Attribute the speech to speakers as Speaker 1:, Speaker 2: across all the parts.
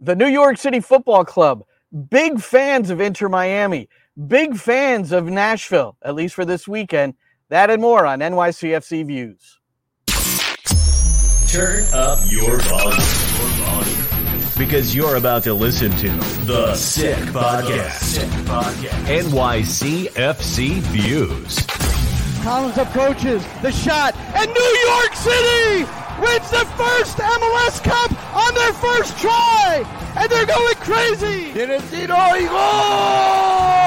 Speaker 1: The New York City Football Club, big fans of Inter Miami, big fans of Nashville, at least for this weekend. That and more on NYCFC Views.
Speaker 2: Turn up your volume. Because you're about to listen to The Sick Podcast. NYCFC Views.
Speaker 3: Collins approaches the shot, and New York City wins the first MLS Cup on their first try, and they're going crazy. Tiene tiro y gol!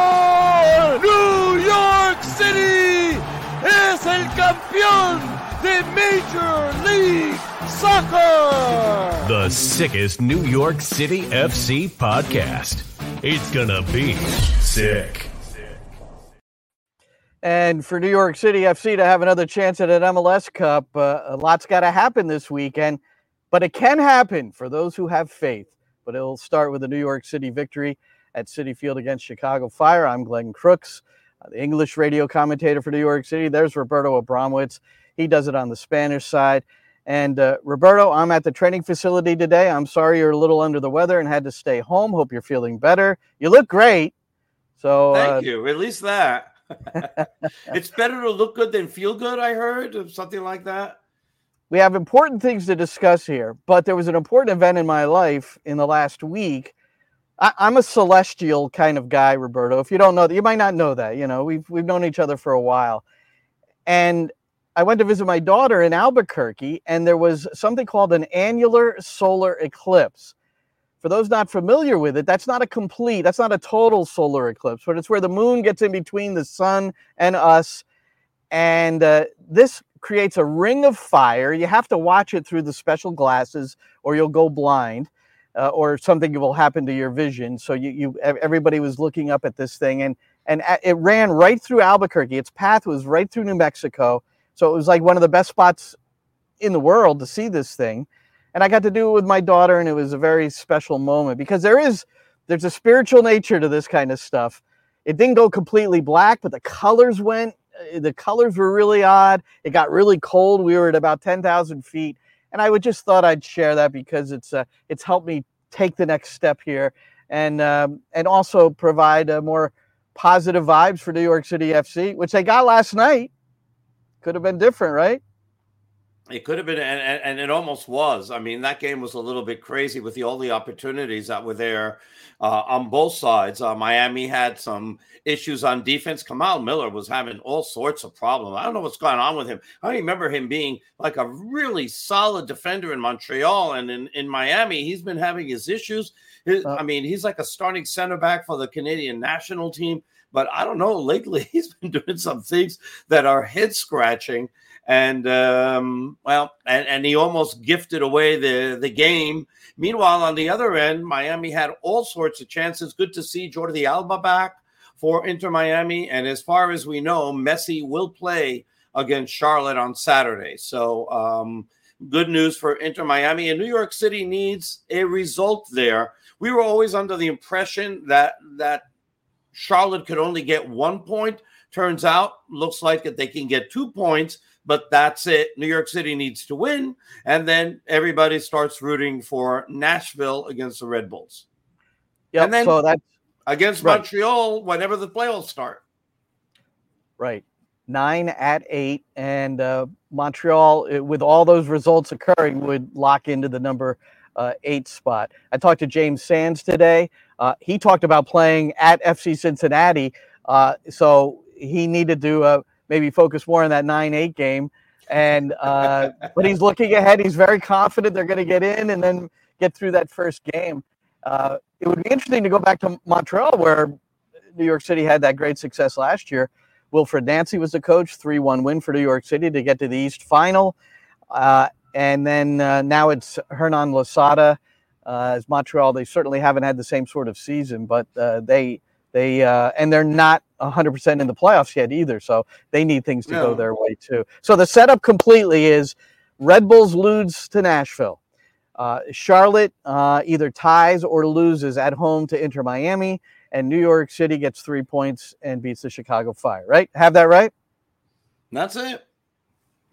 Speaker 3: Gol! New York City es el campeón de Major League Soccer.
Speaker 2: The sickest New York City FC podcast. It's gonna be sick.
Speaker 1: And for New York City FC to have another chance at an MLS Cup, uh, a lot's got to happen this weekend. But it can happen for those who have faith. But it'll start with a New York City victory at Citi Field against Chicago Fire. I'm Glenn Crooks, uh, the English radio commentator for New York City. There's Roberto Abramowitz. He does it on the Spanish side. And uh, Roberto, I'm at the training facility today. I'm sorry you're a little under the weather and had to stay home. Hope you're feeling better. You look great. So
Speaker 4: thank
Speaker 1: uh,
Speaker 4: you. At least that. it's better to look good than feel good. I heard or something like that.
Speaker 1: We have important things to discuss here, but there was an important event in my life in the last week. I, am a celestial kind of guy, Roberto. If you don't know that, you might not know that. You know, we've we've known each other for a while, and I went to visit my daughter in Albuquerque, and there was something called an annular solar eclipse. For those not familiar with it, that's not a complete, that's not a total solar eclipse, but it's where the moon gets in between the sun and us. And uh, this creates a ring of fire. You have to watch it through the special glasses, or you'll go blind. Uh, or something will happen to your vision. So you, you, everybody was looking up at this thing, and and it ran right through Albuquerque. Its path was right through New Mexico, so it was like one of the best spots in the world to see this thing. And I got to do it with my daughter, and it was a very special moment because there is there's a spiritual nature to this kind of stuff. It didn't go completely black, but the colors went. Uh, the colors were really odd. It got really cold. We were at about ten thousand feet, and I would just thought I'd share that because it's uh, it's helped me take the next step here, and um, and also provide uh, more positive vibes for New York City FC, which they got last night. Could have been different, right?
Speaker 4: It could have been, and, and, it almost was. I mean, that game was a little bit crazy with the, all the opportunities that were there uh, on both sides. Uh, Miami had some issues on defense. Kamal Miller was having all sorts of problems. I don't know what's going on with him. I remember him being like a really solid defender in Montreal, and in, in Miami, he's been having his issues. His, uh, I mean, he's like a starting center back for the Canadian national team. But I don't know. Lately, he's been doing some things that are head scratching. And um, well, and, and he almost gifted away the, the game. Meanwhile, on the other end, Miami had all sorts of chances. Good to see Jordi Alba back for Inter Miami. And as far as we know, Messi will play against Charlotte on Saturday. So um, good news for Inter Miami. And New York City needs a result there. We were always under the impression that that Charlotte could only get one point. Turns out, looks like that they can get two points, but that's it. New York City needs to win, and then everybody starts rooting for Nashville against the Red Bulls.
Speaker 1: Yeah, and then so that's
Speaker 4: against right. Montreal whenever the playoffs start.
Speaker 1: Right, nine at eight, and uh, Montreal, uh, with all those results occurring, would lock into the number uh, eight spot. I talked to James Sands today. Uh, he talked about playing at FC Cincinnati, uh, so he needed to uh, maybe focus more on that nine-eight game. And uh, but he's looking ahead. He's very confident they're going to get in and then get through that first game. Uh, it would be interesting to go back to Montreal, where New York City had that great success last year. Wilfried Nancy was the coach, 3 1 win for New York City to get to the East final. Uh, and then uh, now it's Hernan Losada. Uh, as Montreal, they certainly haven't had the same sort of season, but uh, they they uh, and they're not 100% in the playoffs yet either, so they need things to no. go their way too. So the setup completely is Red Bulls lose to Nashville. Uh, Charlotte uh, either ties or loses at home to Inter Miami, and New York City gets three points and beats the Chicago Fire. Right? Have that right?
Speaker 4: That's it.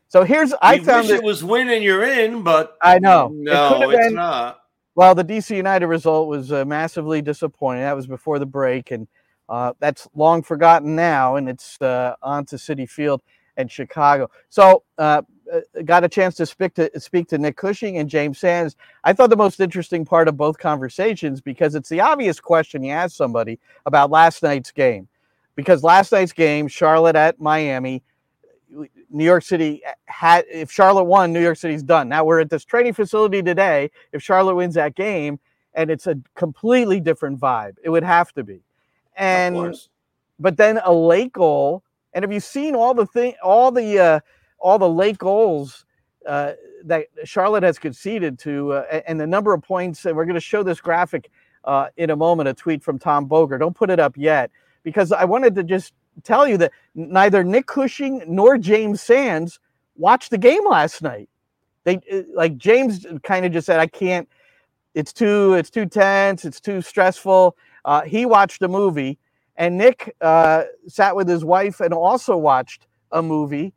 Speaker 1: So here's
Speaker 4: I
Speaker 1: you found
Speaker 4: it was winning. You're in, but
Speaker 1: I know
Speaker 4: no, it it's not.
Speaker 1: Well, the DC United result was uh, massively disappointing. That was before the break, and uh, that's long forgotten now. And it's uh, on to Citi Field and Chicago. So uh, uh, got a chance to speak to speak to Nick Cushing and James Sands. I thought the most interesting part of both conversations because it's the obvious question you ask somebody about last night's game. Because last night's game, Charlotte at Miami, New York City had if Charlotte won, New York City's done. Now we're at this training facility today. If Charlotte wins that game, and it's a completely different vibe, it would have to be. And but then a late goal. And have you seen all the thing, all the uh, all the late goals uh, that Charlotte has conceded to, uh, and the number of points. And we're going to show this graphic uh, in a moment. A tweet from Tom Bogert. Don't put it up yet because I wanted to just tell you that neither Nick Cushing nor James Sands watched the game last night. They uh, like James kind of just said, "I can't. It's too. It's too tense. It's too stressful." Uh, he watched a movie, and Nick uh, sat with his wife and also watched a movie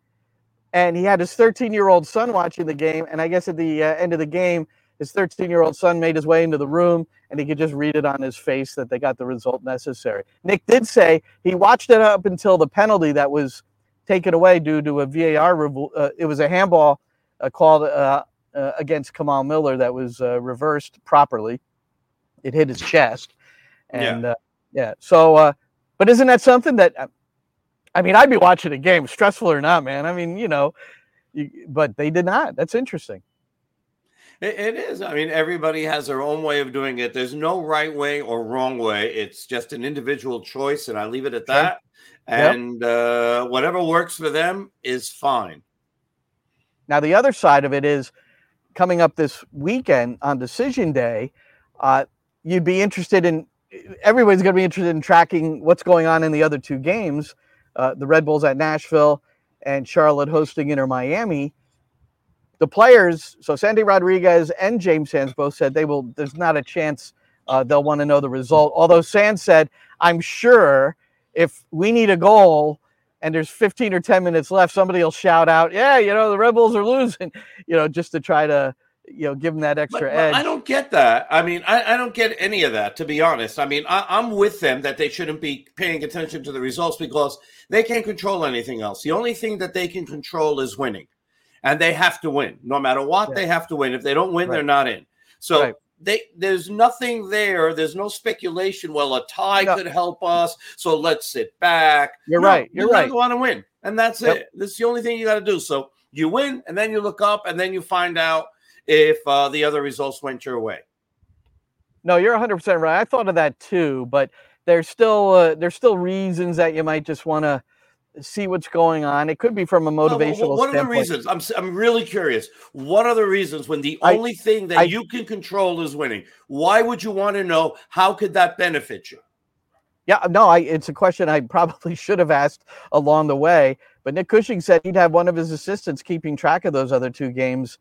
Speaker 1: and he had his 13 year old son watching the game. And I guess at the uh, end of the game, his 13 year old son made his way into the room and he could just read it on his face that they got the result necessary. Nick did say he watched it up until the penalty that was taken away due to a VAR. Uh, it was a handball uh, called uh, uh, against Kamal Miller that was uh, reversed properly. It hit his chest. And yeah, yeah. so, but isn't that something that I mean, I'd be watching a game, stressful or not, man. I mean, you know, you, but they did not. That's interesting.
Speaker 4: It, it is. I mean, everybody has their own way of doing it. There's no right way or wrong way. It's just an individual choice, and I leave it at that. And uh, whatever works for them is fine.
Speaker 1: Now, the other side of it is coming up this weekend on decision day. Uh, you'd be interested in everybody's going to be interested in tracking what's going on in the other two games uh, the Red Bulls at Nashville and Charlotte hosting Inter Miami. The players, so Santi Rodriguez and James Sands both said they will. There's not a chance uh, they'll want to know the result. Although Sands said, "I'm sure if we need a goal." and there's 15 or 10 minutes left, somebody will shout out, "Yeah, you know the Red Bulls are losing," you know, just to try to you know give them that extra but, edge.
Speaker 4: I don't get that. I mean, I, I, don't get any of that to be honest. I mean, I, I'm with them that they shouldn't be paying attention to the results because they can't control anything else. The only thing that they can control is winning, and they have to win no matter what. Yeah. They have to win. If they don't win, right. they're not in. So. Right. They, there's nothing there. There's no speculation. Well, a tie no. could help us, so let's sit back.
Speaker 1: You're no, right. You're
Speaker 4: you
Speaker 1: right.
Speaker 4: Want to win, and that's yep. it. That's the only thing you got to do. So you win, and then you look up, and then you find out if uh, the other results went your way.
Speaker 1: No, you're 100% right. I thought of that too, but there's still uh, there's still reasons that you might just want to see what's going on. It could be from a motivational. No,
Speaker 4: what are the reasons? I'm I'm really curious. What are the reasons when the I, only thing that I, you can control is winning? Why would you want to know? How could that benefit you?
Speaker 1: Yeah, no, I, it's a question I probably should have asked along the way. But Nick Cushing said he'd have one of his assistants keeping track of those other two games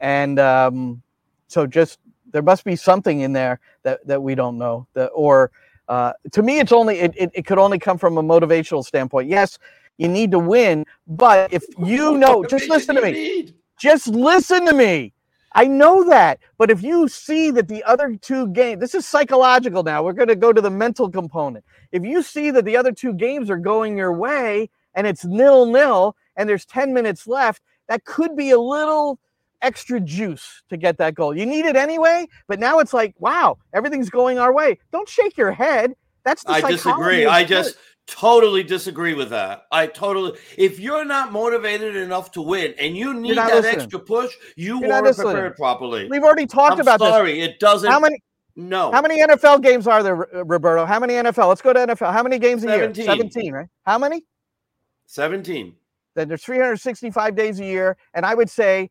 Speaker 1: and um, so just there must be something in there that that we don't know that or uh, to me it's only it, it, it could only come from a motivational standpoint yes you need to win but if you know just listen to me just listen to me I know that, but if you see that the other two games, this is psychological now. We're going to go to the mental component. If you see that the other two games are going your way and it's nil nil and there's 10 minutes left, that could be a little extra juice to get that goal. You need it anyway, but now it's like, wow, everything's going our way. Don't shake your head. That's the
Speaker 4: I disagree. I just totally disagree with that. I totally. If you're not motivated enough to win and you need that
Speaker 1: listening.
Speaker 4: extra push, you
Speaker 1: You're
Speaker 4: weren't prepared properly.
Speaker 1: we've already talked
Speaker 4: I'm
Speaker 1: about
Speaker 4: sorry, it doesn't.
Speaker 1: How many
Speaker 4: No.
Speaker 1: how many NFL games are there, Roberto? How many NFL? Let's go to NFL. How many games a
Speaker 4: 17.
Speaker 1: year? 17, right? How many?
Speaker 4: Seventeen.
Speaker 1: Then there's 365 days a year, and I would say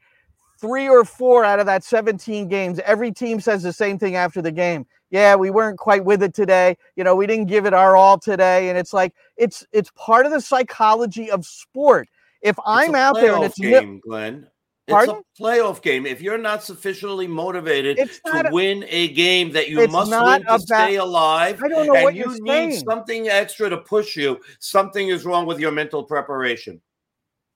Speaker 1: three or four out of that 17 games, every team says the same thing after the game. Yeah, we weren't quite with it today. You know, we didn't give it our all today, and it's like it's it's part of the psychology of sport. If I'm
Speaker 4: It's
Speaker 1: out there and it's
Speaker 4: game, Glenn.
Speaker 1: Pardon?
Speaker 4: It's a playoff game. If you're not sufficiently motivated
Speaker 1: It's
Speaker 4: to
Speaker 1: a-
Speaker 4: win a game that you must win to
Speaker 1: about-
Speaker 4: stay alive,
Speaker 1: I don't know
Speaker 4: and
Speaker 1: what
Speaker 4: you
Speaker 1: you're
Speaker 4: need
Speaker 1: saying.
Speaker 4: something extra to push you, something is wrong with your mental preparation.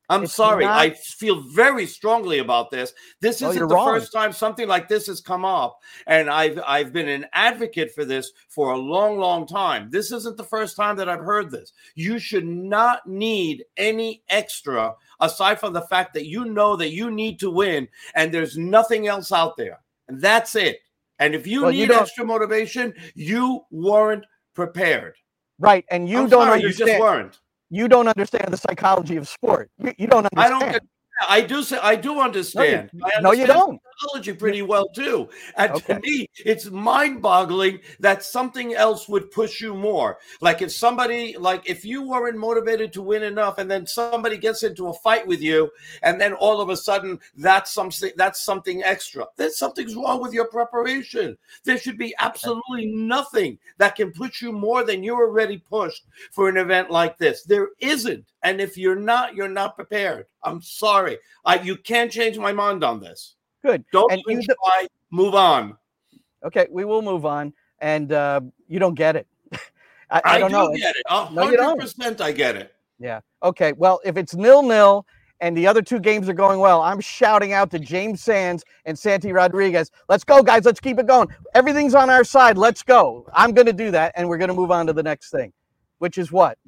Speaker 4: I'm
Speaker 1: It's
Speaker 4: sorry.
Speaker 1: not-
Speaker 4: I feel very strongly about this. This
Speaker 1: No,
Speaker 4: isn't the
Speaker 1: wrong.
Speaker 4: first time something like this has come up, and I've I've been an advocate for this for a long, long time. This isn't the first time that I've heard this. You should not need any extra aside from the fact that you know that you need to win, and there's nothing else out there, and that's it. And if you
Speaker 1: Well,
Speaker 4: need
Speaker 1: don't-
Speaker 4: extra motivation, you weren't prepared.
Speaker 1: right, and you
Speaker 4: I'm
Speaker 1: don't
Speaker 4: sorry,
Speaker 1: understand.
Speaker 4: You just weren't.
Speaker 1: You don't understand the psychology of sport. You, you don't
Speaker 4: I
Speaker 1: understand.
Speaker 4: don't. get- I do say I do understand. I
Speaker 1: no, you
Speaker 4: understand
Speaker 1: don't.
Speaker 4: Psychology pretty well too. And
Speaker 1: Okay.
Speaker 4: to me, it's mind-boggling that something else would push you more. Like if somebody, like if you weren't motivated to win enough, and then somebody gets into a fight with you, and then all of a sudden that's something that's something extra. Then something's wrong with your preparation. There should be absolutely nothing that can push you more than you're already pushed for an event like this. There isn't. And if you're not, you're not prepared. I'm sorry. I you can't change my mind on this.
Speaker 1: Good.
Speaker 4: Don't
Speaker 1: And you do-
Speaker 4: try. Move on.
Speaker 1: Okay, we will move on. And uh, you don't get it. I,
Speaker 4: I,
Speaker 1: I don't
Speaker 4: do
Speaker 1: know.
Speaker 4: get it. A
Speaker 1: No,
Speaker 4: hundred percent I get it.
Speaker 1: Yeah. Okay. Well, if it's nil nil and the other two games are going well, I'm shouting out to James Sands and Santi Rodriguez. Let's go, guys. Let's keep it going. Everything's on our side. Let's go. I'm going to do that, and we're going to move on to the next thing, which is what?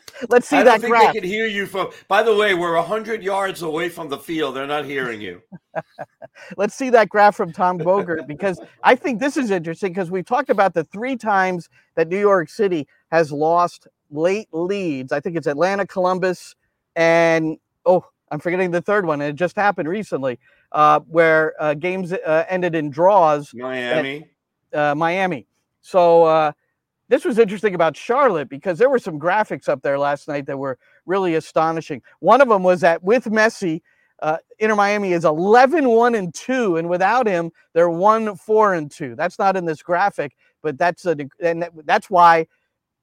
Speaker 1: Let's see
Speaker 4: I
Speaker 1: that
Speaker 4: think
Speaker 1: graph.
Speaker 4: they can hear you from by the way, we're hundred yards away from the field. They're not hearing you.
Speaker 1: Let's see that graph from Tom Bogert because I think this is interesting because we've talked about the three times that New York City has lost late leads. I think it's Atlanta, Columbus, and oh, I'm forgetting the third one. It just happened recently uh, where uh, games uh, ended in draws.
Speaker 4: Miami.
Speaker 1: uh, Miami. So uh, this was interesting about Charlotte because there were some graphics up there last night that were really astonishing. One of them was that with Messi, uh, Inter Miami is 11 1 and 2, and without him, they're 1 4 and 2. That's not in this graphic, but that's a, and that's why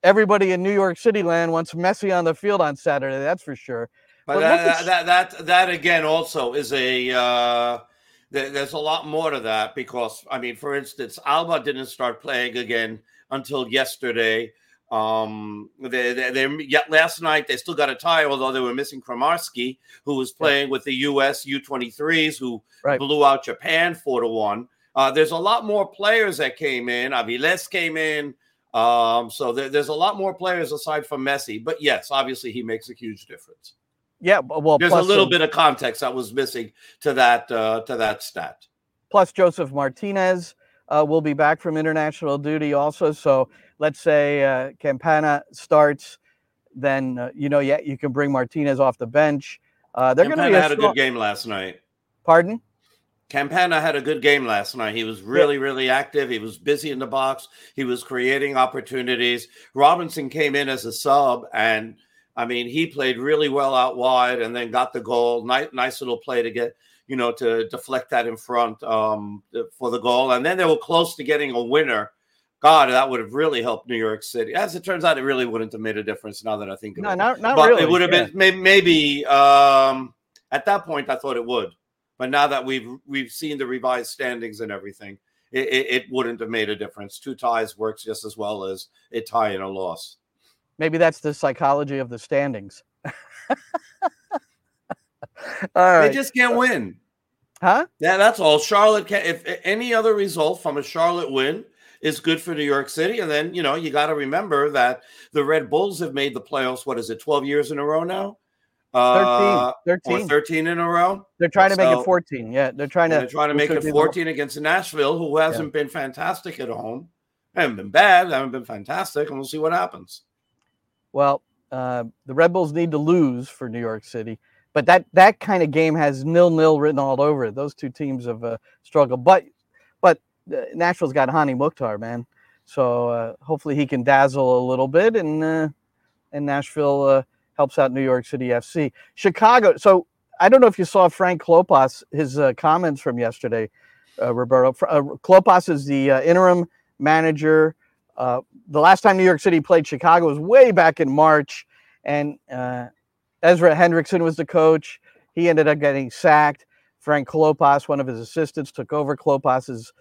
Speaker 1: everybody in New York City land wants Messi on the field on Saturday. That's for sure.
Speaker 4: But
Speaker 1: But
Speaker 4: that, that, that that that again also is a uh, there's a lot more to that because I mean, for instance, Alba didn't start playing again until yesterday. Um, they, they, they yet last night they still got a tie, although they were missing Cremaschi, who was playing with the U.S. U23s, who
Speaker 1: Right.
Speaker 4: blew out Japan four to one. Uh, there's a lot more players that came in. Aviles came in. Um, so there, there's a lot more players aside from Messi. But yes, obviously he makes a huge difference.
Speaker 1: Yeah, well,
Speaker 4: There's a little
Speaker 1: some-
Speaker 4: bit of context that was missing to that uh, to that stat.
Speaker 1: plus Josef Martinez uh, will be back from international duty also. So let's say uh, Campana starts, then uh, you know, yeah, you can bring Martinez off the bench. Uh, they're going to be
Speaker 4: Campana
Speaker 1: a
Speaker 4: had a
Speaker 1: strong-
Speaker 4: good game last night.
Speaker 1: Pardon?
Speaker 4: Campana had a good game last night. He was really, really active. He was busy in the box. He was creating opportunities. Robinson came in as a sub, and I mean, he played really well out wide, and then got the goal. Nice, nice little play to get, you know, to deflect that in front um, for the goal. And then they were close to getting a winner. God, that would have really helped New York City. As it turns out, it really wouldn't have made a difference. Now that I think of
Speaker 1: No,
Speaker 4: it,
Speaker 1: not, not
Speaker 4: but
Speaker 1: really.
Speaker 4: it would have
Speaker 1: yeah.
Speaker 4: been maybe, maybe um, at that point I thought it would, but now that we've we've seen the revised standings and everything, it, it, it wouldn't have made a difference. Two ties works just as well as a tie and a loss.
Speaker 1: Maybe that's the psychology of the standings. All
Speaker 4: They just can't win.
Speaker 1: huh?
Speaker 4: Yeah, that's all. Charlotte can. If any other result from a Charlotte win is good for New York City, and then you know you got to remember that the Red Bulls have made the playoffs. What is it, twelve years in a row now? Uh,
Speaker 1: 13.
Speaker 4: or 13 in a row.
Speaker 1: They're trying to make it 14. Yeah, they're trying to.
Speaker 4: They're trying to make it
Speaker 1: would be
Speaker 4: 14 against Nashville, who hasn't been fantastic at home. Haven't been bad. Haven't been fantastic, and we'll see what happens.
Speaker 1: Well, uh, the Red Bulls need to lose for New York City, but that that kind of game has nil nil written all over it. Those two teams have uh, struggled, but but uh, Nashville's got Hany Mukhtar, man. So uh, hopefully he can dazzle a little bit, and uh, and Nashville uh, helps out New York City FC. Chicago. So I don't know if you saw Frank Klopas his uh, comments from yesterday, Roberto. Klopas is the interim manager. The last time New York City played Chicago was way back in March, and Ezra Hendrickson was the coach. He ended up getting sacked. Frank Klopas, one of his assistants, took over. Klopas is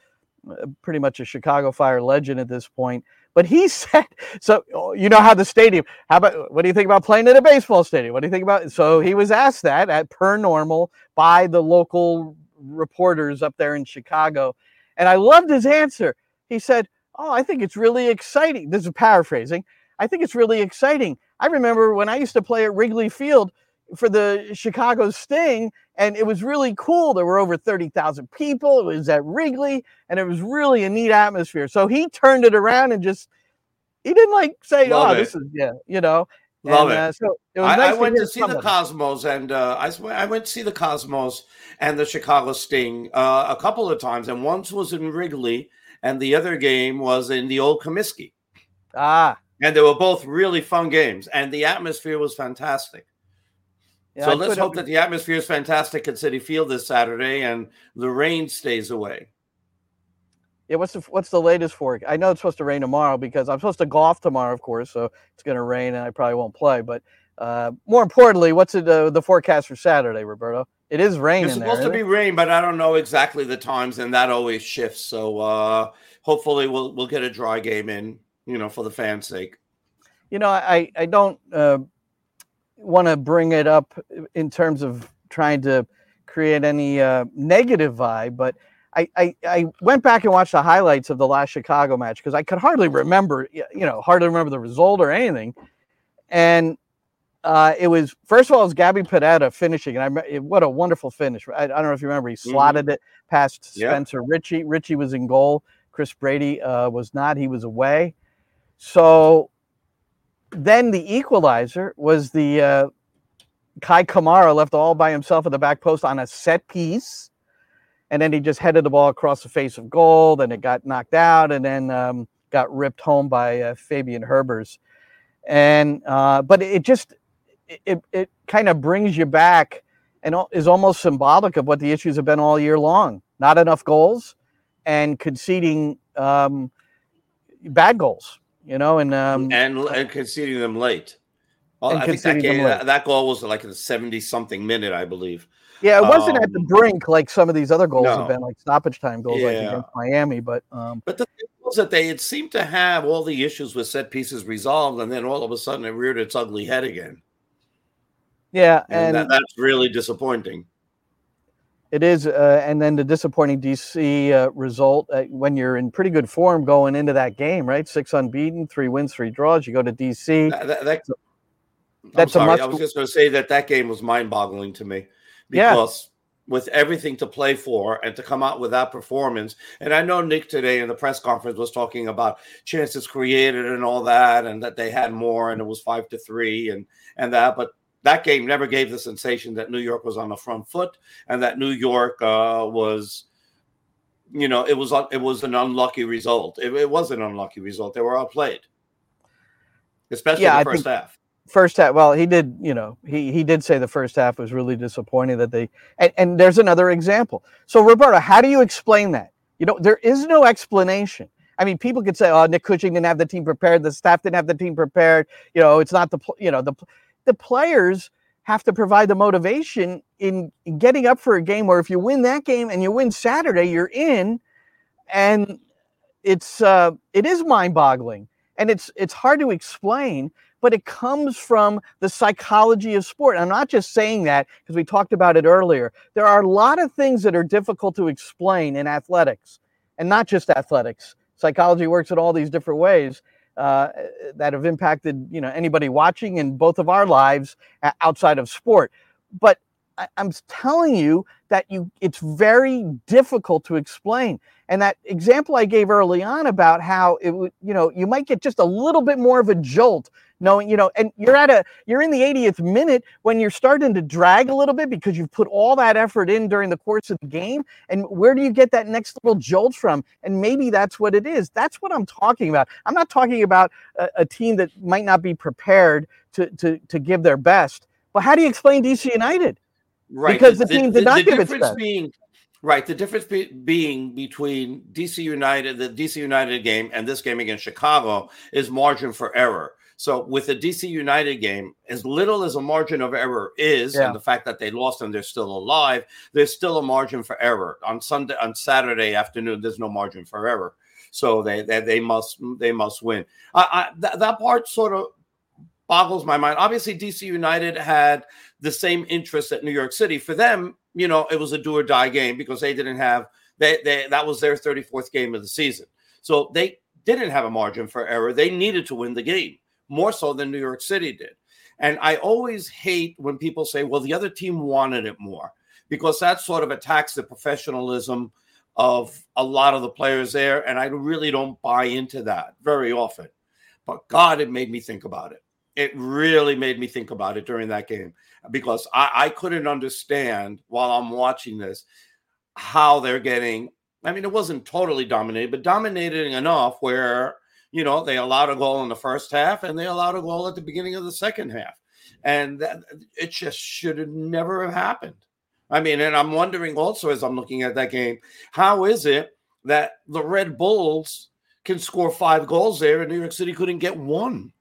Speaker 1: uh, pretty much a Chicago Fire legend at this point. But he said, so oh, you know how the stadium, how about, what do you think about playing in a baseball stadium? What do you think about, so he was asked that at per normal by the local reporters up there in Chicago. And I loved his answer. He said, Oh, I think it's really exciting. This is paraphrasing. I think it's really exciting. I remember when I used to play at Wrigley Field for the Chicago Sting, and it was really cool. There were over 30,000 people. It was at Wrigley, and it was really a neat atmosphere. So he turned it around and just, he didn't like say,
Speaker 4: Love
Speaker 1: oh,
Speaker 4: it.
Speaker 1: this is, yeah, you know.
Speaker 4: Love
Speaker 1: And,
Speaker 4: it.
Speaker 1: uh, so it
Speaker 4: I,
Speaker 1: nice
Speaker 4: I went
Speaker 1: hear
Speaker 4: to see the. Cosmos, and uh, I, I went to see the Cosmos and the Chicago Sting uh, a couple of times, and once was in Wrigley, and the other game was in the old Comiskey.
Speaker 1: Ah,
Speaker 4: And they were both really fun games, and the atmosphere was fantastic.
Speaker 1: yeah,
Speaker 4: so
Speaker 1: I
Speaker 4: let's hope that the atmosphere is fantastic at Citi Field this Saturday, and the rain stays away.
Speaker 1: Yeah, what's the what's the latest for it? I know it's supposed to rain tomorrow because I'm supposed to golf tomorrow, of course. So it's going to rain, and I probably won't play. But uh, more importantly, what's it, uh, the forecast for Saturday, Roberto? It is raining.
Speaker 4: It's
Speaker 1: there,
Speaker 4: supposed to be
Speaker 1: it?
Speaker 4: rain, but I don't know exactly the times, and that always shifts. So uh, hopefully, we'll we'll get a dry game in, you know, for the fans' sake.
Speaker 1: You know, I I don't uh, want to bring it up in terms of trying to create any uh, negative vibe, but I, I I went back and watched the highlights of the last Chicago match because I could hardly remember, you know, hardly remember the result or anything, and uh, it was first of all it was Gabby Padetta finishing, and I it- what a wonderful finish! I, I don't know if you remember, he slotted it past
Speaker 4: Yeah.
Speaker 1: Spencer Richey. Richey was in goal. Chris Brady uh, was not; he was away. So then the equalizer was the uh, Kei Kamara left all by himself at the back post on a set piece, and then he just headed the ball across the face of goal. and it got knocked out, and then um, got ripped home by uh, Fabian Herbers. And uh, but it just it it, kind of brings you back and is almost symbolic of what the issues have been all year long. Not enough goals and conceding um, bad goals. You know, and um,
Speaker 4: and and conceding them late. Well,
Speaker 1: And
Speaker 4: I think that, game,
Speaker 1: late.
Speaker 4: that, that goal was like in the seventy something minute, I believe.
Speaker 1: Yeah, it wasn't at the
Speaker 4: Um,
Speaker 1: brink like some of these other goals
Speaker 4: no.
Speaker 1: have been, like stoppage time goals, like against Miami. But um,
Speaker 4: But the thing was that they had seemed to have all the issues with set pieces resolved, and then all of a sudden it reared its ugly head again,
Speaker 1: yeah,
Speaker 4: and,
Speaker 1: and
Speaker 4: that, that's really disappointing.
Speaker 1: It is. Uh, and then the disappointing DC uh, result uh, when you're in pretty good form going into that game, right? Six unbeaten, three wins, three draws. You go to DC.
Speaker 4: That, that, that-
Speaker 1: That's a much.
Speaker 4: I was just going to say that that game was mind-boggling to me
Speaker 1: Yeah.
Speaker 4: because with everything to play for and to come out with that performance, and I know Nick today in the press conference was talking about chances created and all that, and that they had more, and it was five to three, and and that, but that game never gave the sensation that New York was on the front foot and that New York uh, was. You know, it was it was an unlucky result. It, it was an unlucky result. They were outplayed, especially
Speaker 1: Yeah,
Speaker 4: the first half.
Speaker 1: first half well he did you know he he did say the first half was really disappointing that they and, and there's another example so roberto how do you explain that you know there is no explanation i mean people could say oh nick cushing didn't have the team prepared the staff didn't have the team prepared you know it's not the you know the the players have to provide the motivation in, in getting up for a game where if you win that game and you win saturday you're in and it's uh it is mind-boggling and it's it's hard to explain but it comes from the psychology of sport. I'm not just saying that because we talked about it earlier. There are a lot of things that are difficult to explain in athletics, and not just athletics. Psychology works in all these different ways. Uh, that have impacted you know anybody watching in both of our lives outside of sport. But I, I'm telling you that you it's very difficult to explain. And that example I gave early on about how it would, you know, you might get just a little bit more of a jolt knowing, you know, and you're at a, you're in the 80th minute when you're starting to drag a little bit because you've put all that effort in during the course of the game. And where do you get that next little jolt from? And maybe that's what it is. That's what I'm talking about. I'm not talking about a, a team that might not be prepared to, to, to give their best. But how do you explain DC United?
Speaker 4: Right.
Speaker 1: Because the, the team did the, not
Speaker 4: the
Speaker 1: give
Speaker 4: difference
Speaker 1: its best.
Speaker 4: being right. The difference be, being between DC United, the DC United game, and this game against Chicago is margin for error. So with the DC United game, as little as a margin of error is,
Speaker 1: Yeah.
Speaker 4: and the fact that they lost and they're still alive, there's still a margin for error. On Sunday, on Saturday afternoon, there's no margin for error. So they they, they must they must win. I, I that, that part sort of boggles my mind. Obviously, DC United had the same interest at New York City. For them, you know, it was a do or die game because they didn't have they, they that was their 34th game of the season. So they didn't have a margin for error. They needed to win the game more so than New York City did. And I always hate when people say, well, the other team wanted it more because that sort of attacks the professionalism of a lot of the players there. And I really don't buy into that very often. But God, it made me think about it. It really made me think about it during that game because I, I couldn't understand while I'm watching this how they're getting. I mean, it wasn't totally dominated, but dominating enough where you know they allowed a goal in the first half and they allowed a goal at the beginning of the second half, and that, it just should have never have happened. I mean, and I'm wondering also as I'm looking at that game, how is it that the Red Bulls can score five goals there and New York City couldn't get one?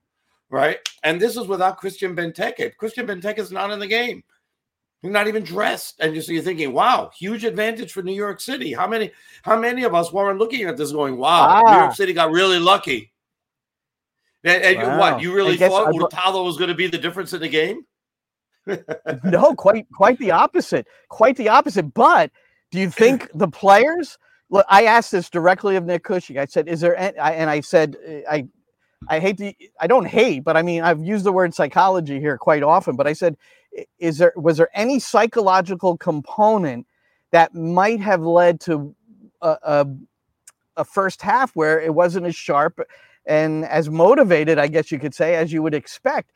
Speaker 4: Right? And this is without Christian Benteke. Christian Benteke is not in the game. He's not even dressed. And you so you're thinking, wow, huge advantage for New York City. How many, how many of us weren't looking at this going, wow, New
Speaker 1: Ah.
Speaker 4: York City got really lucky. And, and you,
Speaker 1: Wow.
Speaker 4: what you really thought Hurtado was going to be the difference in the game?
Speaker 1: no, quite quite the opposite. Quite the opposite. But do you think the players? Look, I asked this directly of Nick Cushing. I said, "Is there?" And I said, "I, I hate to, I don't hate, but I mean, I've used the word psychology here quite often. But I said, is there was there any psychological component that might have led to a, a, a first half where it wasn't as sharp and as motivated, I guess you could say, as you would expect?"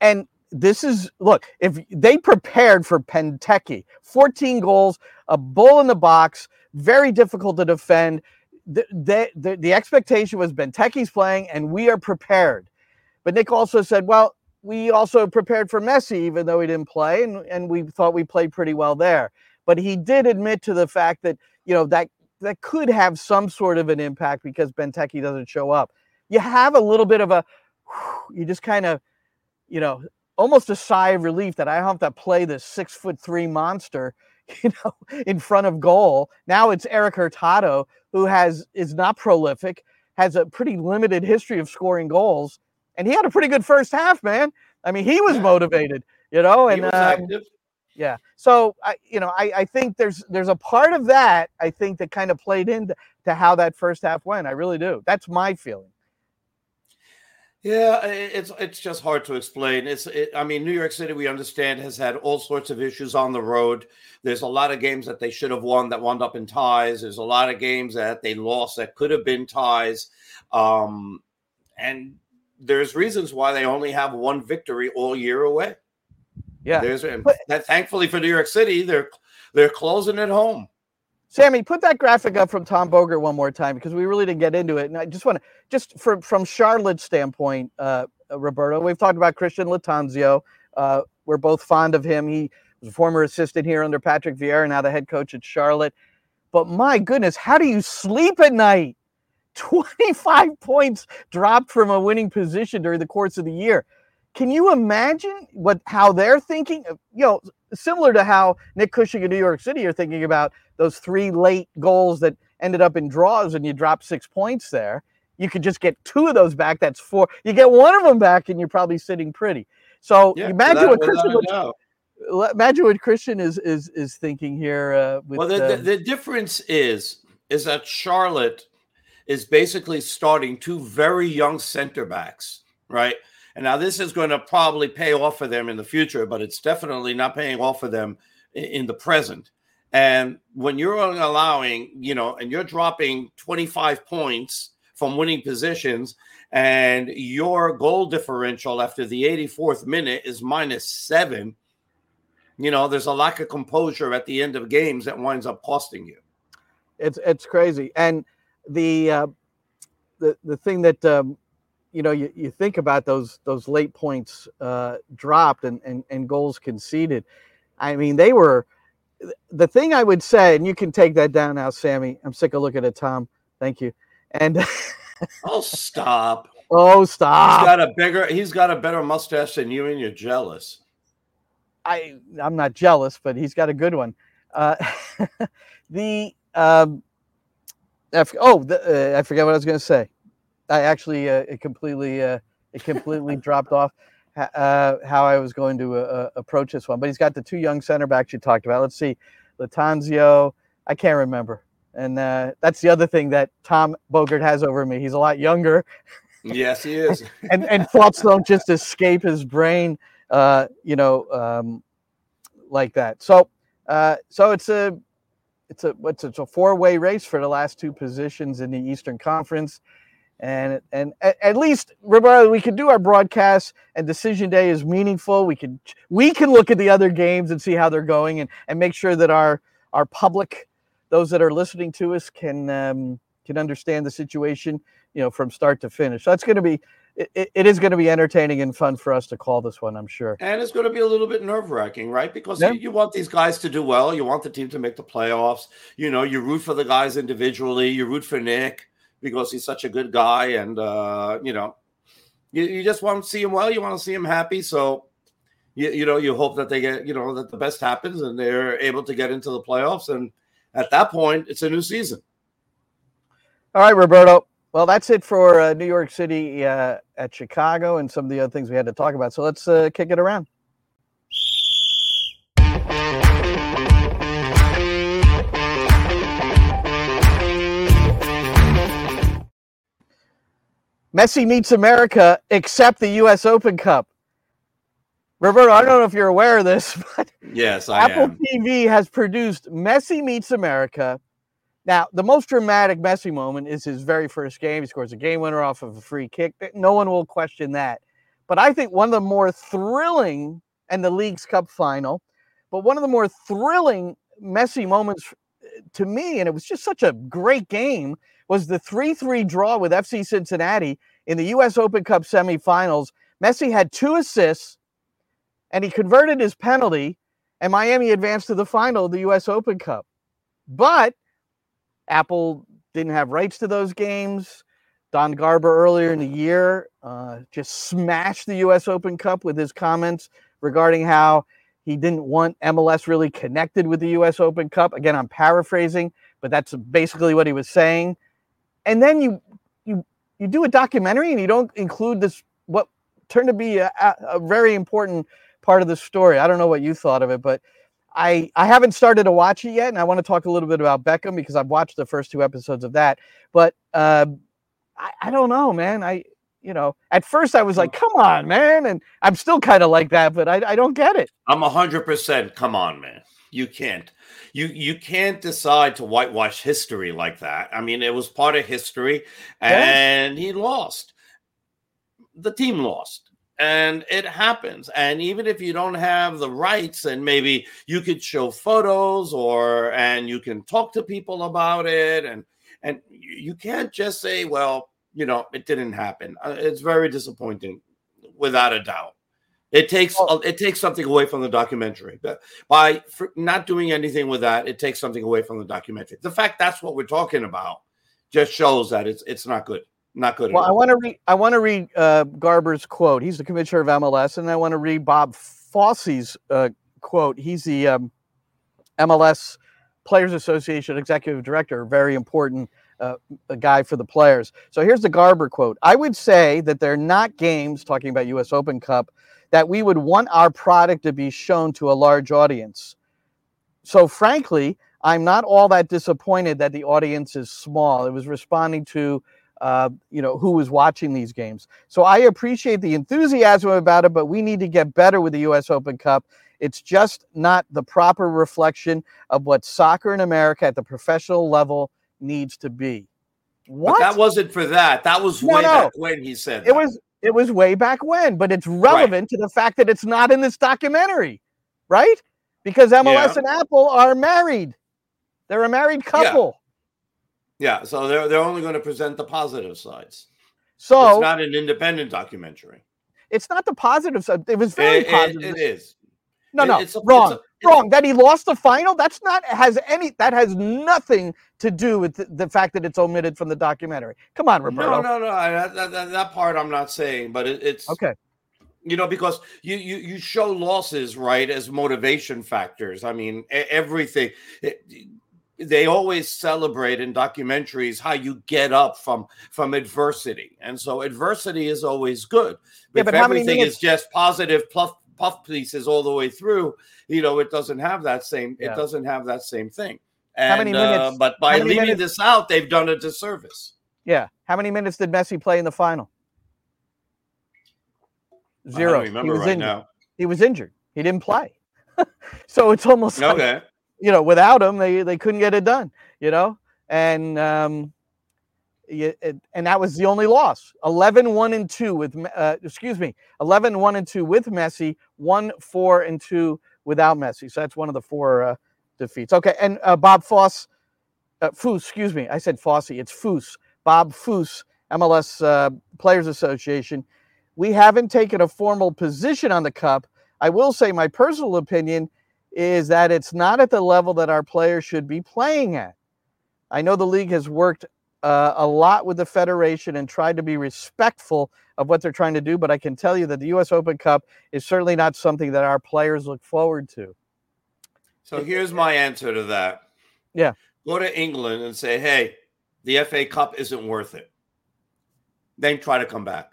Speaker 1: And this is look if they prepared for Benteke, 14 goals, a bull in the box, very difficult to defend. The, the, the, expectation was Benteke's playing and we are prepared. But Nick also said, well, we also prepared for Messi, even though he didn't play, and, and we thought we played pretty well there. But he did admit to the fact that, you know, that that could have some sort of an impact because Benteke doesn't show up. You have a little bit of a you just kind of, you know, almost a sigh of relief that I have to play this six foot three monster, you know, in front of goal. Now it's Erik Hurtado, who has is not prolific, has a pretty limited history of scoring goals, and he had a pretty good first half, man. I mean, he was
Speaker 4: Yeah.
Speaker 1: motivated, you know,
Speaker 4: He
Speaker 1: and
Speaker 4: was
Speaker 1: um,
Speaker 4: active.
Speaker 1: yeah. So I, you know, I, I think there's there's a part of that I think that kind of played into to how that first half went. I really do. That's my feeling.
Speaker 4: Yeah, it's it's just hard to explain. It's it, I mean, New York City, we understand, has had all sorts of issues on the road. There's a lot of games that they should have won that wound up in ties. There's a lot of games that they lost that could have been ties, um, and there's reasons why they only have one victory all year away.
Speaker 1: Yeah.
Speaker 4: There's and that thankfully for New York City, they're they're closing at home.
Speaker 1: Sammy, put that graphic up from Tom Bogert one more time because we really didn't get into it. And I just want to, just from from Charlotte's standpoint, uh, uh, Roberto, we've talked about Christian Lattanzio. Uh, we're both fond of him. He was a former assistant here under Patrick Vieira, now the head coach at Charlotte. But my goodness, how do you sleep at night? 25 points dropped from a winning position during the course of the year. Can you imagine what how they're thinking? You know, similar to how Nick Cushing in New York City are thinking about those three late goals that ended up in draws and you drop six points there. You could just get two of those back. That's four. You get one of them back, and you're probably sitting pretty. So
Speaker 4: Yeah,
Speaker 1: imagine what Christian,
Speaker 4: without a doubt.
Speaker 1: would- imagine what Christian is is is thinking here. Uh, with
Speaker 4: Well, the,
Speaker 1: uh,
Speaker 4: the, the difference is is that Charlotte is basically starting two very young center backs, right? And now this is going to probably pay off for them in the future, but it's definitely not paying off for them in the present. And when you're allowing, you know, and you're dropping 25 points from winning positions, and your goal differential after the 84th minute is minus seven, you know, there's a lack of composure at the end of games that winds up costing you.
Speaker 1: It's it's crazy, and the uh, the the thing that um, you know you, you think about those those late points uh, dropped and, and and goals conceded. I mean, they were the thing I would say, and you can take that down now, Sammy. I'm sick of looking at Tom. Thank you. And
Speaker 4: oh, stop.
Speaker 1: Oh, stop.
Speaker 4: He's got a bigger. He's got a better mustache than you, and you're jealous.
Speaker 1: I I'm not jealous, but he's got a good one. Uh, the um, oh, the, uh, I forget what I was going to say. I actually uh, it completely uh, it completely dropped off uh, how I was going to uh, approach this one. But he's got the two young center backs you talked about. Let's see, Lattanzio. I can't remember, and uh, that's the other thing that Tom Bogert has over me. He's a lot younger.
Speaker 4: Yes, he is.
Speaker 1: and and thoughts don't just escape his brain, uh, you know, um, like that. So uh, so it's a it's a what's it's a four way race for the last two positions in the Eastern Conference. And and at, at least remember we can do our broadcasts and decision day is meaningful. We can we can look at the other games and see how they're going and, and make sure that our our public, those that are listening to us, can um, can understand the situation, you know, from start to finish. So that's going to be it, it is going to be entertaining and fun for us to call this one, I'm sure.
Speaker 4: And it's going to be a little bit nerve wracking, right? Because yeah. you, you, want these guys to do well. You want the team to make the playoffs. You know, you root for the guys individually. You root for Nick because he's such a good guy. And, uh, you know, you, you just want to see him well. You want to see him happy. So, you, you know, you hope that they get, you know, that the best happens and they're able to get into the playoffs. And at that point, it's a new season.
Speaker 1: All right, Roberto. Well, that's it for uh, New York City uh, at Chicago and some of the other things we had to talk about. So let's uh, kick it around. Messi meets America, except the U.S. Open Cup. Roberto, I don't know if you're aware of this, but
Speaker 4: yes, I
Speaker 1: Apple
Speaker 4: am.
Speaker 1: TV has produced Messi meets America now, the most dramatic Messi moment is his very first game. He scores a game winner off of a free kick. No one will question that. But I think one of the more thrilling, and the Leagues Cup final, but one of the more thrilling Messi moments uh, to me, and it was just such a great game, was the 3 3 draw with FC Cincinnati in the U.S. Open Cup semifinals. Messi had two assists, and he converted his penalty, and Miami advanced to the final of the U.S. Open Cup. But Apple didn't have rights to those games. Don Garber earlier in the year uh, just smashed the U.S. Open Cup with his comments regarding how he didn't want MLS really connected with the U.S. Open Cup. Again, I'm paraphrasing, but that's basically what he was saying. And then you you you do a documentary and you don't include this what turned to be a, a very important part of the story. I don't know what you thought of it, but I I haven't started to watch it yet, and I want to talk a little bit about Beckham because I've watched the first two episodes of that. But uh, I, I don't know, man. I you know at first I was like, come on, man, and I'm still kind of like that, but I I don't get it.
Speaker 4: I'm hundred percent. Come on, man. You can't. You you can't decide to whitewash history like that. I mean, it was part of history, and yeah. he lost. The team lost and it happens and even if you don't have the rights and maybe you could show photos or and you can talk to people about it and and you can't just say well you know it didn't happen uh, it's very disappointing without a doubt it takes well, it takes something away from the documentary but by not doing anything with that it takes something away from the documentary the fact that's what we're talking about just shows that it's it's not good not good.
Speaker 1: Well, I want to read. I want to read uh, Garber's quote. He's the commissioner of MLS, and I want to read Bob Foose's uh, quote. He's the um, MLS Players Association executive director. Very important uh, guy for the players. So here's the Garber quote. I would say that they're not games talking about U.S. Open Cup that we would want our product to be shown to a large audience. So frankly, I'm not all that disappointed that the audience is small. It was responding to uh, you know who was watching these games. So I appreciate the enthusiasm about it, but we need to get better with the U.S. Open Cup. It's just not the proper reflection of what soccer in America at the professional level needs to be.
Speaker 4: What? But that wasn't for that. That was no, way no. back when he said that.
Speaker 1: it was. It was way back when, but it's relevant right. to the fact that it's not in this documentary, right? Because MLS yeah. and Apple are married. They're a married couple.
Speaker 4: Yeah. yeah, so they're they're only going to present the positive sides. So it's not an independent documentary.
Speaker 1: It's not the positive side. It was very
Speaker 4: it,
Speaker 1: positive.
Speaker 4: it, it is.
Speaker 1: No, no, it's a, wrong, it's a, wrong. That he lost the final. That's not has any. That has nothing to do with the, the fact that it's omitted from the documentary. Come on, Roberto.
Speaker 4: No, no, no. That, that, that part I'm not saying, but it, it's
Speaker 1: okay.
Speaker 4: You know, because you you you show losses right as motivation factors. I mean, everything. It, they always celebrate in documentaries how you get up from from adversity, and so adversity is always good. Yeah, if but everything minutes- is just positive puff puff pieces all the way through, you know, it doesn't have that same. Yeah. It doesn't have that same thing. And, how many minutes? Uh, but by leaving minutes? this out, they've done a disservice.
Speaker 1: Yeah. How many minutes did Messi play in the final? Zero. he was right injured. Now. He was injured. He didn't play. so it's almost okay. Like, you know, without him, they they couldn't get it done. You know, and um, and that was the only loss. 11 1 and 2 with uh, excuse me 11 1 and 2 with messi 1 4 and 2 without messi. So that's one of the four uh, defeats. Okay and uh, bob foss uh, Foose excuse me i said fossey it's Foose bob Foose mls uh, players association. We haven't taken a formal position on the cup. I will say my personal opinion is that it's not at the level that our players should be playing at. I know the league has worked uh, a lot with the federation and tried to be respectful of what they're trying to do. But I can tell you that the U.S. Open Cup is certainly not something that our players look forward to.
Speaker 4: So here's my answer to that.
Speaker 1: Yeah.
Speaker 4: Go to England and say, hey, the FA Cup isn't worth it. Then try to come back.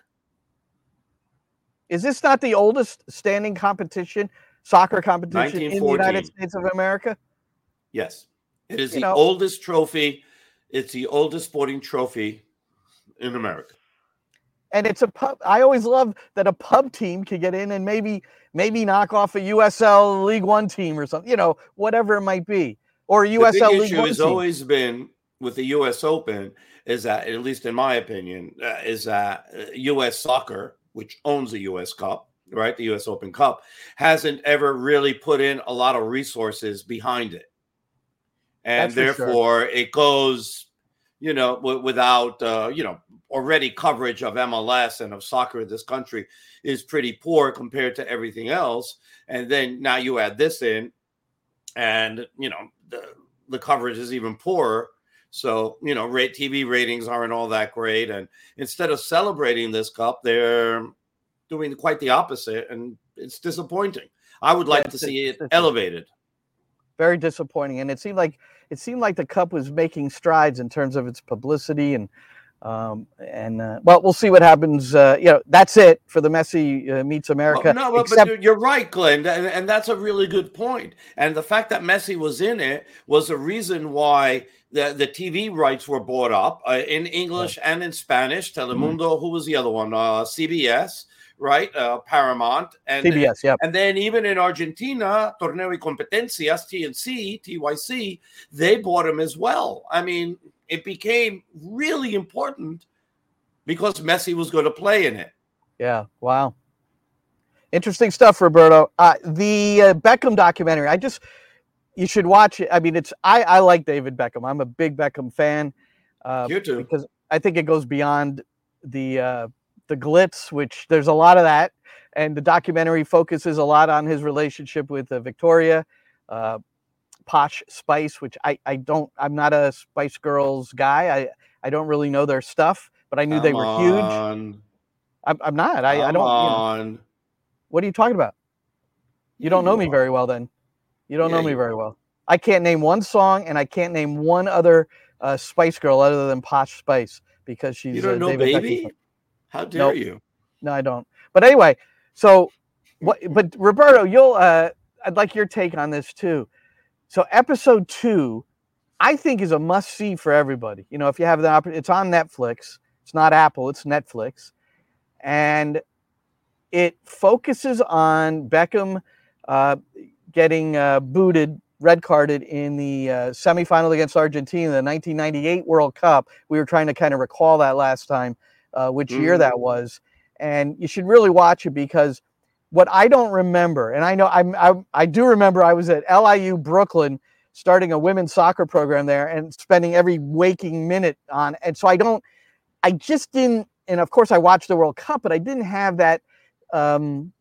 Speaker 1: Is this not the oldest standing competition, soccer competition in the United States of America?
Speaker 4: Yes. It is you the know, oldest trophy it's the oldest sporting trophy in America.
Speaker 1: And it's a pub. I always love that a pub team can get in and maybe maybe knock off a USL League One team or something, you know, whatever it might be, or a USL the
Speaker 4: League
Speaker 1: issue One
Speaker 4: has
Speaker 1: team.
Speaker 4: always been with the U.S. Open is that, at least in my opinion, uh, is that U.S. Uh, soccer, which owns the U.S. Cup, right, the U.S. Open Cup, hasn't ever really put in a lot of resources behind it and therefore sure. it goes, you know, w- without uh, you know already coverage of MLS and of soccer in this country is pretty poor compared to everything else, and then now you add this in, and you know the the coverage is even poorer. So, you know, rate TV ratings aren't all that great. And instead of celebrating this cup, they're doing quite the opposite. And it's disappointing. I would like to see it elevated
Speaker 1: very disappointing. And it seemed like it seemed like the cup was making strides in terms of its publicity and um, and uh, well, we'll see what happens. Uh, you know, that's it for the Messi uh, meets America.
Speaker 4: Well, no, except- but you're right, Glenn, and, and that's a really good point. And the fact that Messi was in it was a reason why the, the TV rights were bought up uh, in English right. and in Spanish. Telemundo, mm-hmm. who was the other one? Uh, CBS right? Uh, Paramount and
Speaker 1: CBS, yeah.
Speaker 4: And then even in Argentina, Torneo y Competencias, TNC, TYC, they bought him as well. I mean, it became really important because Messi was going to play in it.
Speaker 1: Yeah. Wow. Interesting stuff, Roberto. Uh, the uh, Beckham documentary. I just you should watch it. I mean, it's I I like David Beckham. I'm a big Beckham fan.
Speaker 4: Uh, you too.
Speaker 1: Because I think it goes beyond the uh, the glitz, which there's a lot of that, and the documentary focuses a lot on his relationship with uh, Victoria, uh, Posh Spice, which I I don't I'm not a Spice Girls guy. I I don't really know their stuff, but I knew Come they were on. huge. I'm, I'm not. I, I don't. You know. What are you talking about? You don't know me very well, then. You don't yeah, know me very well. I can't name one song, and I can't name one other uh, Spice Girl other than Posh Spice because she's.
Speaker 4: You don't
Speaker 1: uh,
Speaker 4: know, David baby. How dare nope. you?
Speaker 1: No, I don't. But anyway, so what? But Roberto, you'll. Uh, I'd like your take on this too. So episode two, I think is a must see for everybody. You know, if you have the opportunity, it's on Netflix. It's not Apple, it's Netflix. And it focuses on Beckham uh, getting uh, booted, red carded in the uh, semifinal against Argentina, the 1998 World Cup. We were trying to kind of recall that last time, uh, which mm-hmm. year that was. And you should really watch it because what I don't remember, and I know I'm, I, I do remember I was at LIU Brooklyn starting a women's soccer program there and spending every waking minute on. And so I don't, I just didn't, and of course I watched the World Cup, but I didn't have that. Um,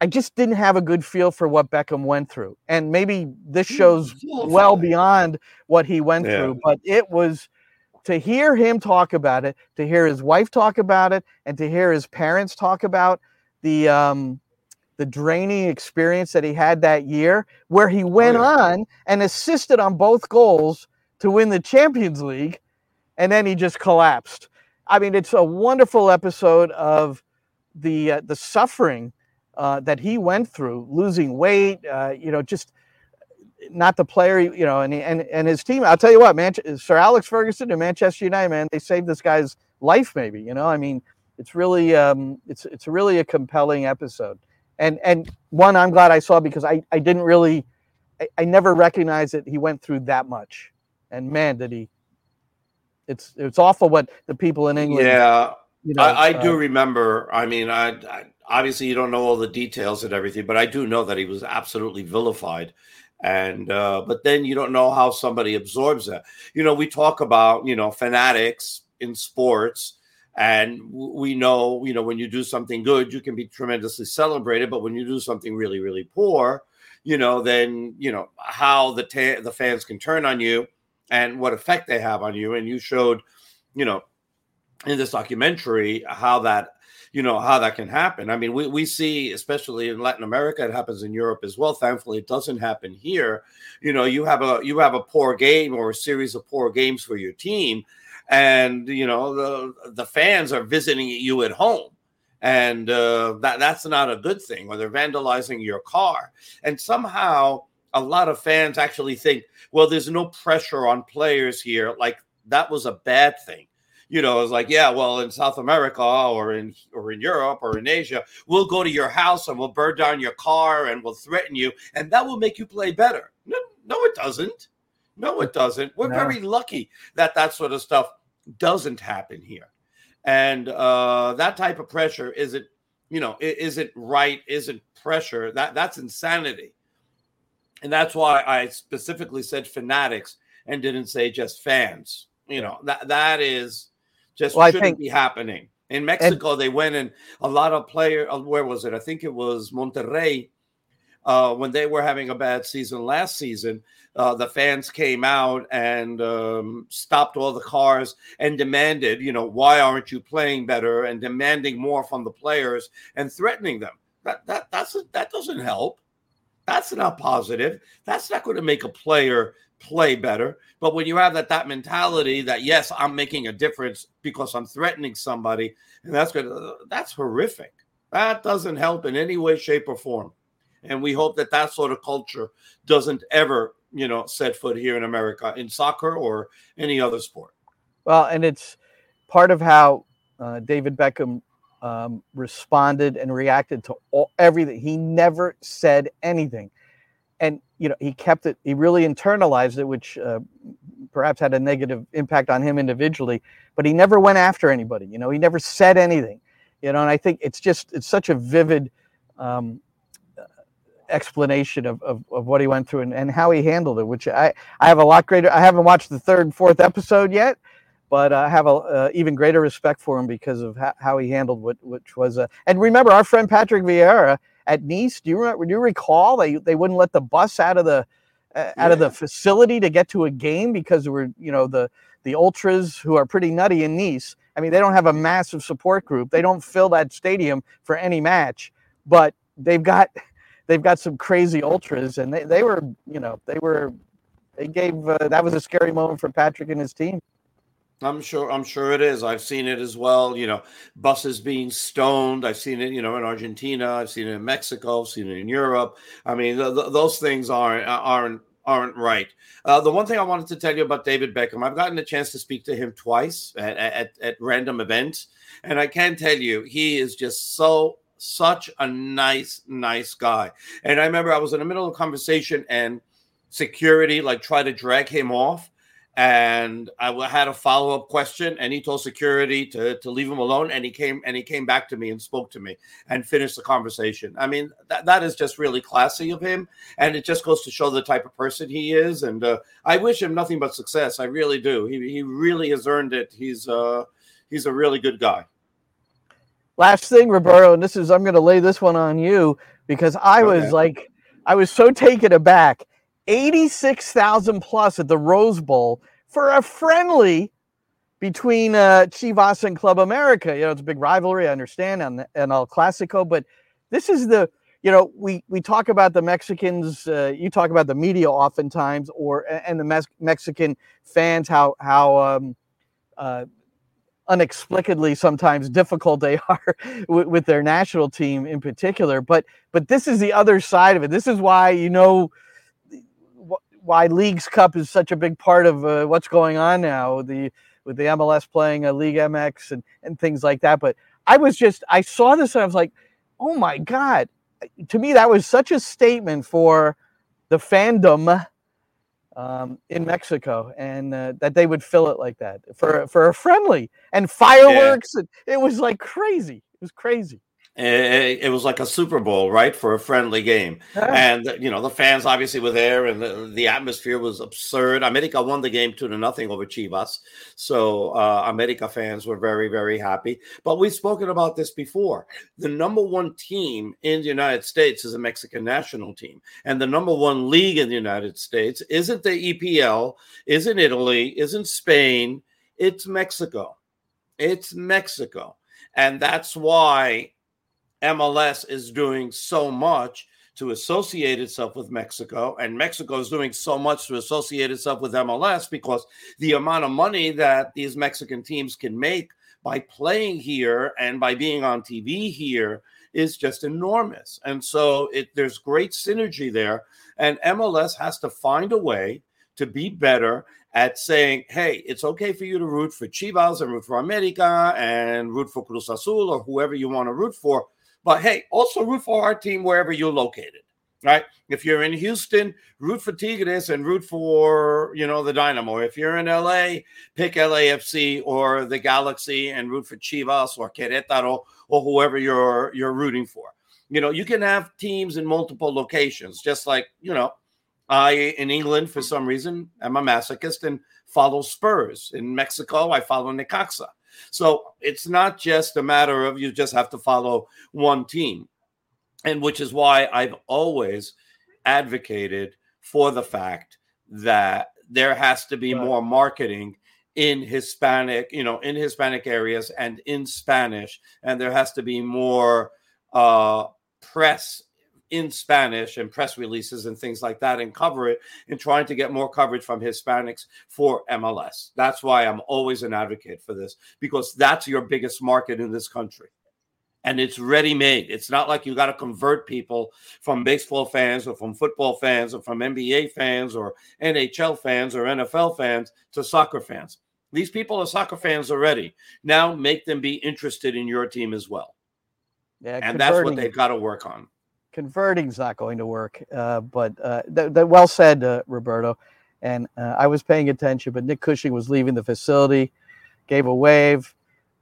Speaker 1: I just didn't have a good feel for what Beckham went through. And maybe this shows well beyond what he went yeah. through, but it was to hear him talk about it, to hear his wife talk about it, and to hear his parents talk about the um, the draining experience that he had that year, where he oh, went oh, yeah. on and assisted on both goals to win the Champions League, and then he just collapsed. I mean, it's a wonderful episode of the uh, the suffering uh, that he went through, losing weight, uh, you know, just not the player, you know, and and and his team. I'll tell you what, man, Sir Alex Ferguson and Manchester United, man, they saved this guy's life. Maybe, you know, I mean, it's really um, it's it's really a compelling episode and and one I'm glad I saw because I I didn't really I, I never recognized that he went through that much, and man did he. It's it's awful what the people in England.
Speaker 4: Yeah, you know, I, I uh, do remember. I mean, I, I obviously you don't know all the details and everything, but I do know that he was absolutely vilified and uh, but then you don't know how somebody absorbs that you know we talk about you know fanatics in sports and we know, you know, when you do something good, you can be tremendously celebrated. But when you do something really, really poor, you know, then you know how the ta- the fans can turn on you and what effect they have on you. And you showed, you know, in this documentary how that you know how that can happen. I mean, we, we see, especially in Latin America, it happens in Europe as well. Thankfully, it doesn't happen here. You know, you have a you have a poor game or a series of poor games for your team, and you know the the fans are visiting you at home and uh, that that's not a good thing or they're vandalizing your car and somehow a lot of fans actually think well there's no pressure on players here like that was a bad thing you know it's like yeah well in south america or in or in europe or in asia we'll go to your house and we'll burn down your car and we'll threaten you and that will make you play better no, no it doesn't no, it doesn't. We're no. very lucky that that sort of stuff doesn't happen here. And uh, that type of pressure isn't, you know, isn't right, isn't pressure. That that's insanity. And that's why I specifically said fanatics and didn't say just fans. You know, that that is just well, shouldn't think, be happening. In Mexico, and, they went and a lot of player. Uh, where was it? I think it was Monterrey uh, when they were having a bad season last season, uh, the fans came out and um, stopped all the cars and demanded, you know, why aren't you playing better? And demanding more from the players and threatening them. That that that's that doesn't help. That's not positive. That's not going to make a player play better. But when you have that that mentality that yes, I'm making a difference because I'm threatening somebody, and that's good. That's horrific. That doesn't help in any way, shape, or form and we hope that that sort of culture doesn't ever you know set foot here in america in soccer or any other sport
Speaker 1: well and it's part of how uh, david beckham um, responded and reacted to all, everything he never said anything and you know he kept it he really internalized it which uh, perhaps had a negative impact on him individually but he never went after anybody you know he never said anything you know and i think it's just it's such a vivid um, explanation of, of, of what he went through and, and how he handled it, which I, I have a lot greater. I haven't watched the third and fourth episode yet, but I have a uh, even greater respect for him because of how, how he handled what which was. And remember, our friend Patrick Vieira at Nice. Do you remember, do you recall they they wouldn't let the bus out of the uh, out of the facility to get to a game because were you know the the ultras who are pretty nutty in Nice. I mean, they don't have a massive support group. They don't fill that stadium for any match, but they've got they've got some crazy ultras, and they, they were, you know, they were, they gave uh, that was a scary moment for Patrick and his team.
Speaker 4: I'm sure. I'm sure it is. I've seen it as well. You know, buses being stoned. I've seen it. You know, in Argentina. I've seen it in Mexico. I've seen it in Europe. I mean, th- th- those things aren't aren't aren't right. Uh, the one thing I wanted to tell you about David Beckham, I've gotten a chance to speak to him twice at, at, at random events, and I can tell you he is just so such a nice, nice guy. And I remember I was in the middle of a conversation and security like tried to drag him off and I had a follow up question, and he told security to, to leave him alone, and he came and he came back to me and spoke to me and finished the conversation. I mean, that, that is just really classy of him, and it just goes to show the type of person he is. And uh, I wish him nothing but success. I really do. He he really has earned it. He's uh he's a really good guy.
Speaker 1: Last thing, Roberto, and this is I'm going to lay this one on you because I okay. was like, I was so taken aback 86,000 plus at the Rose Bowl for a friendly between uh, Chivas and Club America. You know, it's a big rivalry, I understand, and, and El Clasico, but this is the, you know, we, we talk about the Mexicans, uh, you talk about the media oftentimes, or, and the Mes- Mexican fans, how, how, um, uh, unexplicably sometimes difficult they are with, with, their national team in particular but but this is the other side of it this is why you know why Leagues Cup is such a big part of uh, what's going on now. The with the MLS playing a League MX and and things like that. But I was just I saw this and I was like, oh my god! To me, that was such a statement for the fandom um, in Mexico, and uh, that they would fill it like that for for a friendly and fireworks. Yeah. And it was like crazy. It was crazy
Speaker 4: it, was like a Super Bowl, right, for a friendly game. Yeah. And you know, the fans obviously were there, and the, the atmosphere was absurd. America won the game two to nothing over Chivas, so uh, America fans were very, very happy. But we've spoken about this before. The number one team in the United States is a Mexican national team, and the number one league in the United States isn't the EPL, isn't Italy, isn't Spain. It's Mexico. It's Mexico. And that's why MLS is doing so much to associate itself with Mexico, and Mexico is doing so much to associate itself with MLS because the amount of money that these Mexican teams can make by playing here and by being on TV here is just enormous. And so it, there's great synergy there. And MLS has to find a way to be better at saying, hey, it's okay for you to root for Chivas and root for America and root for Cruz Azul or whoever you want to root for but hey, also root for our team wherever you're located. Right? If you're in Houston, root for Tigres and root for you know the Dynamo. If you're in LA, pick LAFC or the Galaxy and root for Chivas or Querétaro or whoever you're you're rooting for. You know, you can have teams in multiple locations, just like you know, I in England for some reason am a masochist and follow Spurs. In Mexico, I follow Necaxa. So it's not just a matter of you just have to follow one team. And which is why I've always advocated for the fact that there has to be right. more marketing in Hispanic, you know, in Hispanic areas and in Spanish, and there has to be more uh, press in Spanish and press releases and things like that and cover it and trying to get more coverage from Hispanics for MLS. That's why I'm always an advocate for this because that's your biggest market in this country. And it's ready made. It's not like you got to convert people from baseball fans or from football fans or from NBA fans or NHL fans or NFL fans to soccer fans. These people are soccer fans already. Now make them be interested in your team as well. Yeah, and that's what they've got to work on
Speaker 1: converting's not going to work. Uh, but uh, that, that, well said, uh, Roberto. And uh, I was paying attention, but Nick Cushing was leaving the facility, gave a wave,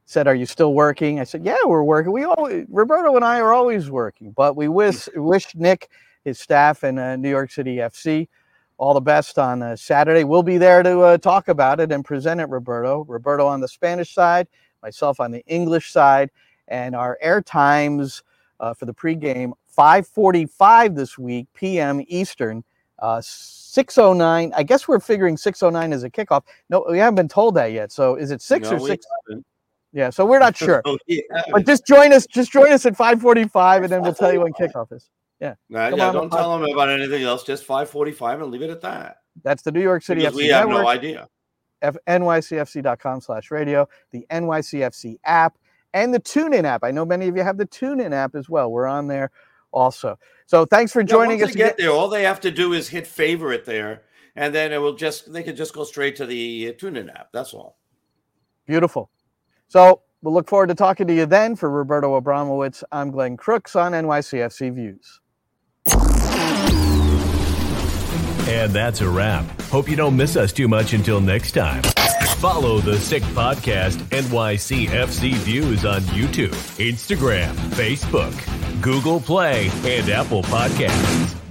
Speaker 1: said, "Are you still working?" I said, "Yeah, we're working. We always, Roberto and I are always working, but we wish wish Nick, his staff, and uh, New York City FC." all the best on uh, Saturday. We'll be there to uh, talk about it and present it, Roberto. Roberto on the Spanish side, myself on the English side, and our air times uh, for the pregame 5:45 this week p.m. Eastern. Uh, 609. I guess we're figuring 609 as a kickoff. No, we haven't been told that yet. So is it six no, or six? Yeah, so we're not sure. oh, yeah. But just join us. Just join us at 5:45, and then we'll tell you when kickoff is. Yeah.
Speaker 4: Nah, yeah. Don't tell them about anything else. Just 5:45, and leave it at that.
Speaker 1: That's the New York City
Speaker 4: because FC we have Network, no idea.
Speaker 1: F- nycfc.com slash radio, the NYCFC app, and the TuneIn app. I know many of you have the TuneIn app as well. We're on there also. So thanks for joining
Speaker 4: yeah,
Speaker 1: us.
Speaker 4: They get there, all they have to do is hit favorite there, and then it will just they can just go straight to the uh, TuneIn app. That's all.
Speaker 1: Beautiful. So we'll look forward to talking to you then. For Roberto Abramowitz, I'm Glenn Crooks on NYCFC Views.
Speaker 2: And that's a wrap. Hope you don't miss us too much until next time. Follow the Sick Podcast NYCFC Views on YouTube, Instagram, Facebook, Google Play, and Apple Podcasts.